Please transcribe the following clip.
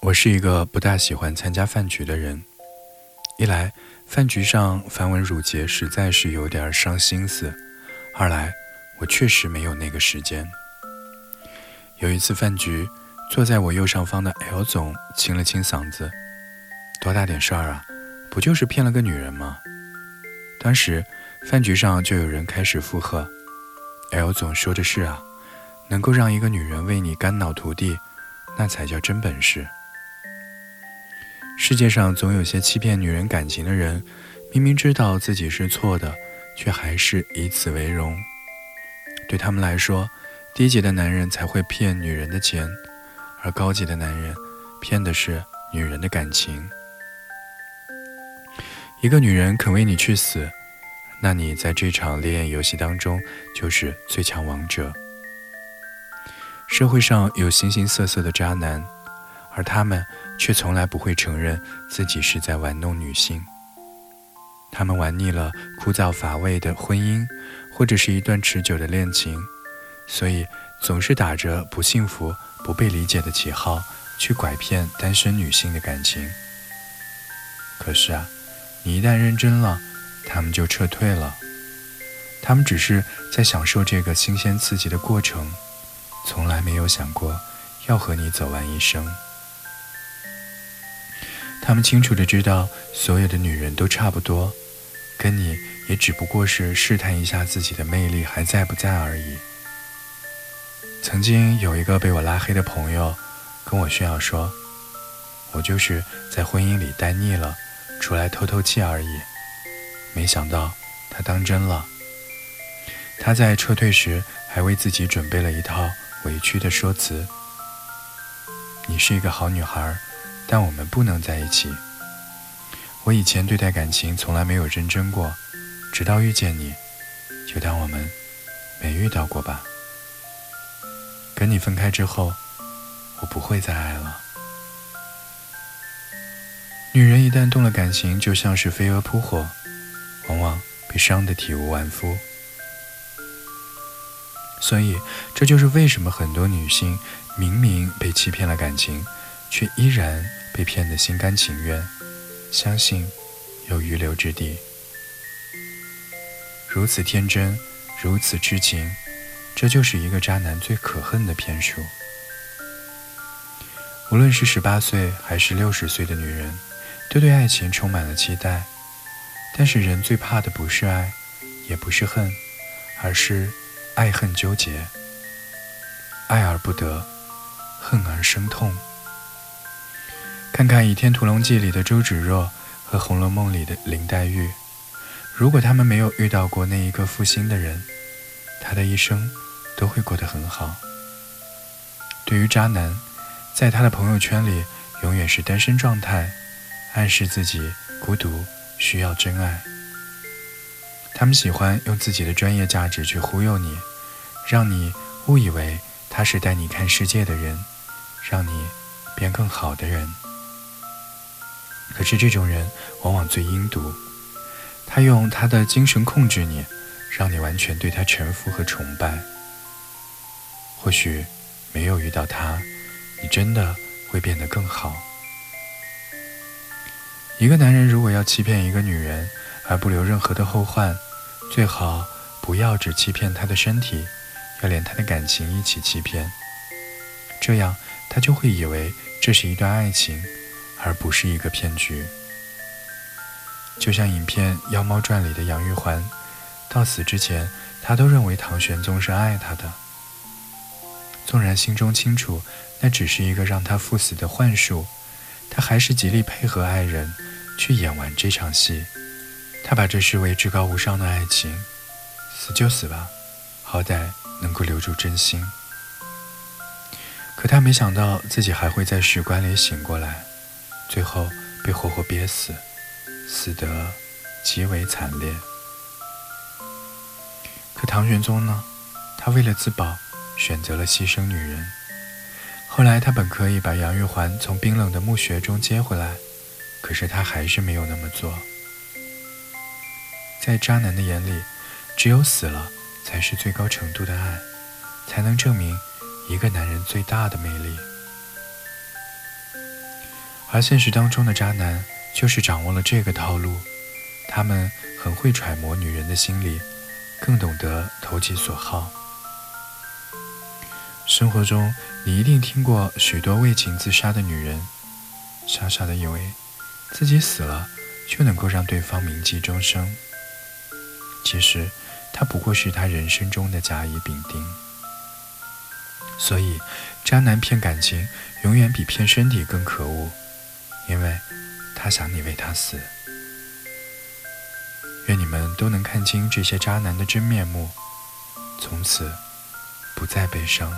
我是一个不大喜欢参加饭局的人，一来饭局上繁文缛节实在是有点伤心思，二来我确实没有那个时间。有一次饭局，坐在我右上方的 L 总清了清嗓子：“多大点事儿啊？不就是骗了个女人吗？”当时饭局上就有人开始附和：“L 总说的是啊，能够让一个女人为你肝脑涂地，那才叫真本事。”世界上总有些欺骗女人感情的人，明明知道自己是错的，却还是以此为荣。对他们来说，低级的男人才会骗女人的钱，而高级的男人骗的是女人的感情。一个女人肯为你去死，那你在这场恋爱游戏当中就是最强王者。社会上有形形色色的渣男。而他们却从来不会承认自己是在玩弄女性。他们玩腻了枯燥乏味的婚姻，或者是一段持久的恋情，所以总是打着不幸福、不被理解的旗号去拐骗单身女性的感情。可是啊，你一旦认真了，他们就撤退了。他们只是在享受这个新鲜刺激的过程，从来没有想过要和你走完一生。他们清楚的知道，所有的女人都差不多，跟你也只不过是试探一下自己的魅力还在不在而已。曾经有一个被我拉黑的朋友跟我炫耀说：“我就是在婚姻里待腻了，出来透透气而已。”没想到他当真了。他在撤退时还为自己准备了一套委屈的说辞：“你是一个好女孩。”但我们不能在一起。我以前对待感情从来没有认真过，直到遇见你，就当我们没遇到过吧。跟你分开之后，我不会再爱了。女人一旦动了感情，就像是飞蛾扑火，往往被伤得体无完肤。所以，这就是为什么很多女性明明被欺骗了感情。却依然被骗得心甘情愿，相信有余留之地。如此天真，如此痴情，这就是一个渣男最可恨的骗术。无论是十八岁还是六十岁的女人，都对爱情充满了期待。但是人最怕的不是爱，也不是恨，而是爱恨纠结，爱而不得，恨而生痛。看看《倚天屠龙记》里的周芷若和《红楼梦》里的林黛玉，如果他们没有遇到过那一个负心的人，他的一生都会过得很好。对于渣男，在他的朋友圈里永远是单身状态，暗示自己孤独，需要真爱。他们喜欢用自己的专业价值去忽悠你，让你误以为他是带你看世界的人，让你变更好的人。可是这种人往往最阴毒，他用他的精神控制你，让你完全对他臣服和崇拜。或许没有遇到他，你真的会变得更好。一个男人如果要欺骗一个女人而不留任何的后患，最好不要只欺骗她的身体，要连她的感情一起欺骗。这样他就会以为这是一段爱情。而不是一个骗局。就像影片《妖猫传》里的杨玉环，到死之前，她都认为唐玄宗是爱她的。纵然心中清楚那只是一个让她赴死的幻术，她还是极力配合爱人去演完这场戏。他把这视为至高无上的爱情，死就死吧，好歹能够留住真心。可他没想到自己还会在石棺里醒过来。最后被活活憋死，死得极为惨烈。可唐玄宗呢？他为了自保，选择了牺牲女人。后来他本可以把杨玉环从冰冷的墓穴中接回来，可是他还是没有那么做。在渣男的眼里，只有死了才是最高程度的爱，才能证明一个男人最大的魅力。而现实当中的渣男就是掌握了这个套路，他们很会揣摩女人的心理，更懂得投其所好。生活中，你一定听过许多为情自杀的女人，傻傻的以为自己死了就能够让对方铭记终生。其实，他不过是他人生中的甲乙丙丁。所以，渣男骗感情永远比骗身体更可恶。因为，他想你为他死。愿你们都能看清这些渣男的真面目，从此不再悲伤。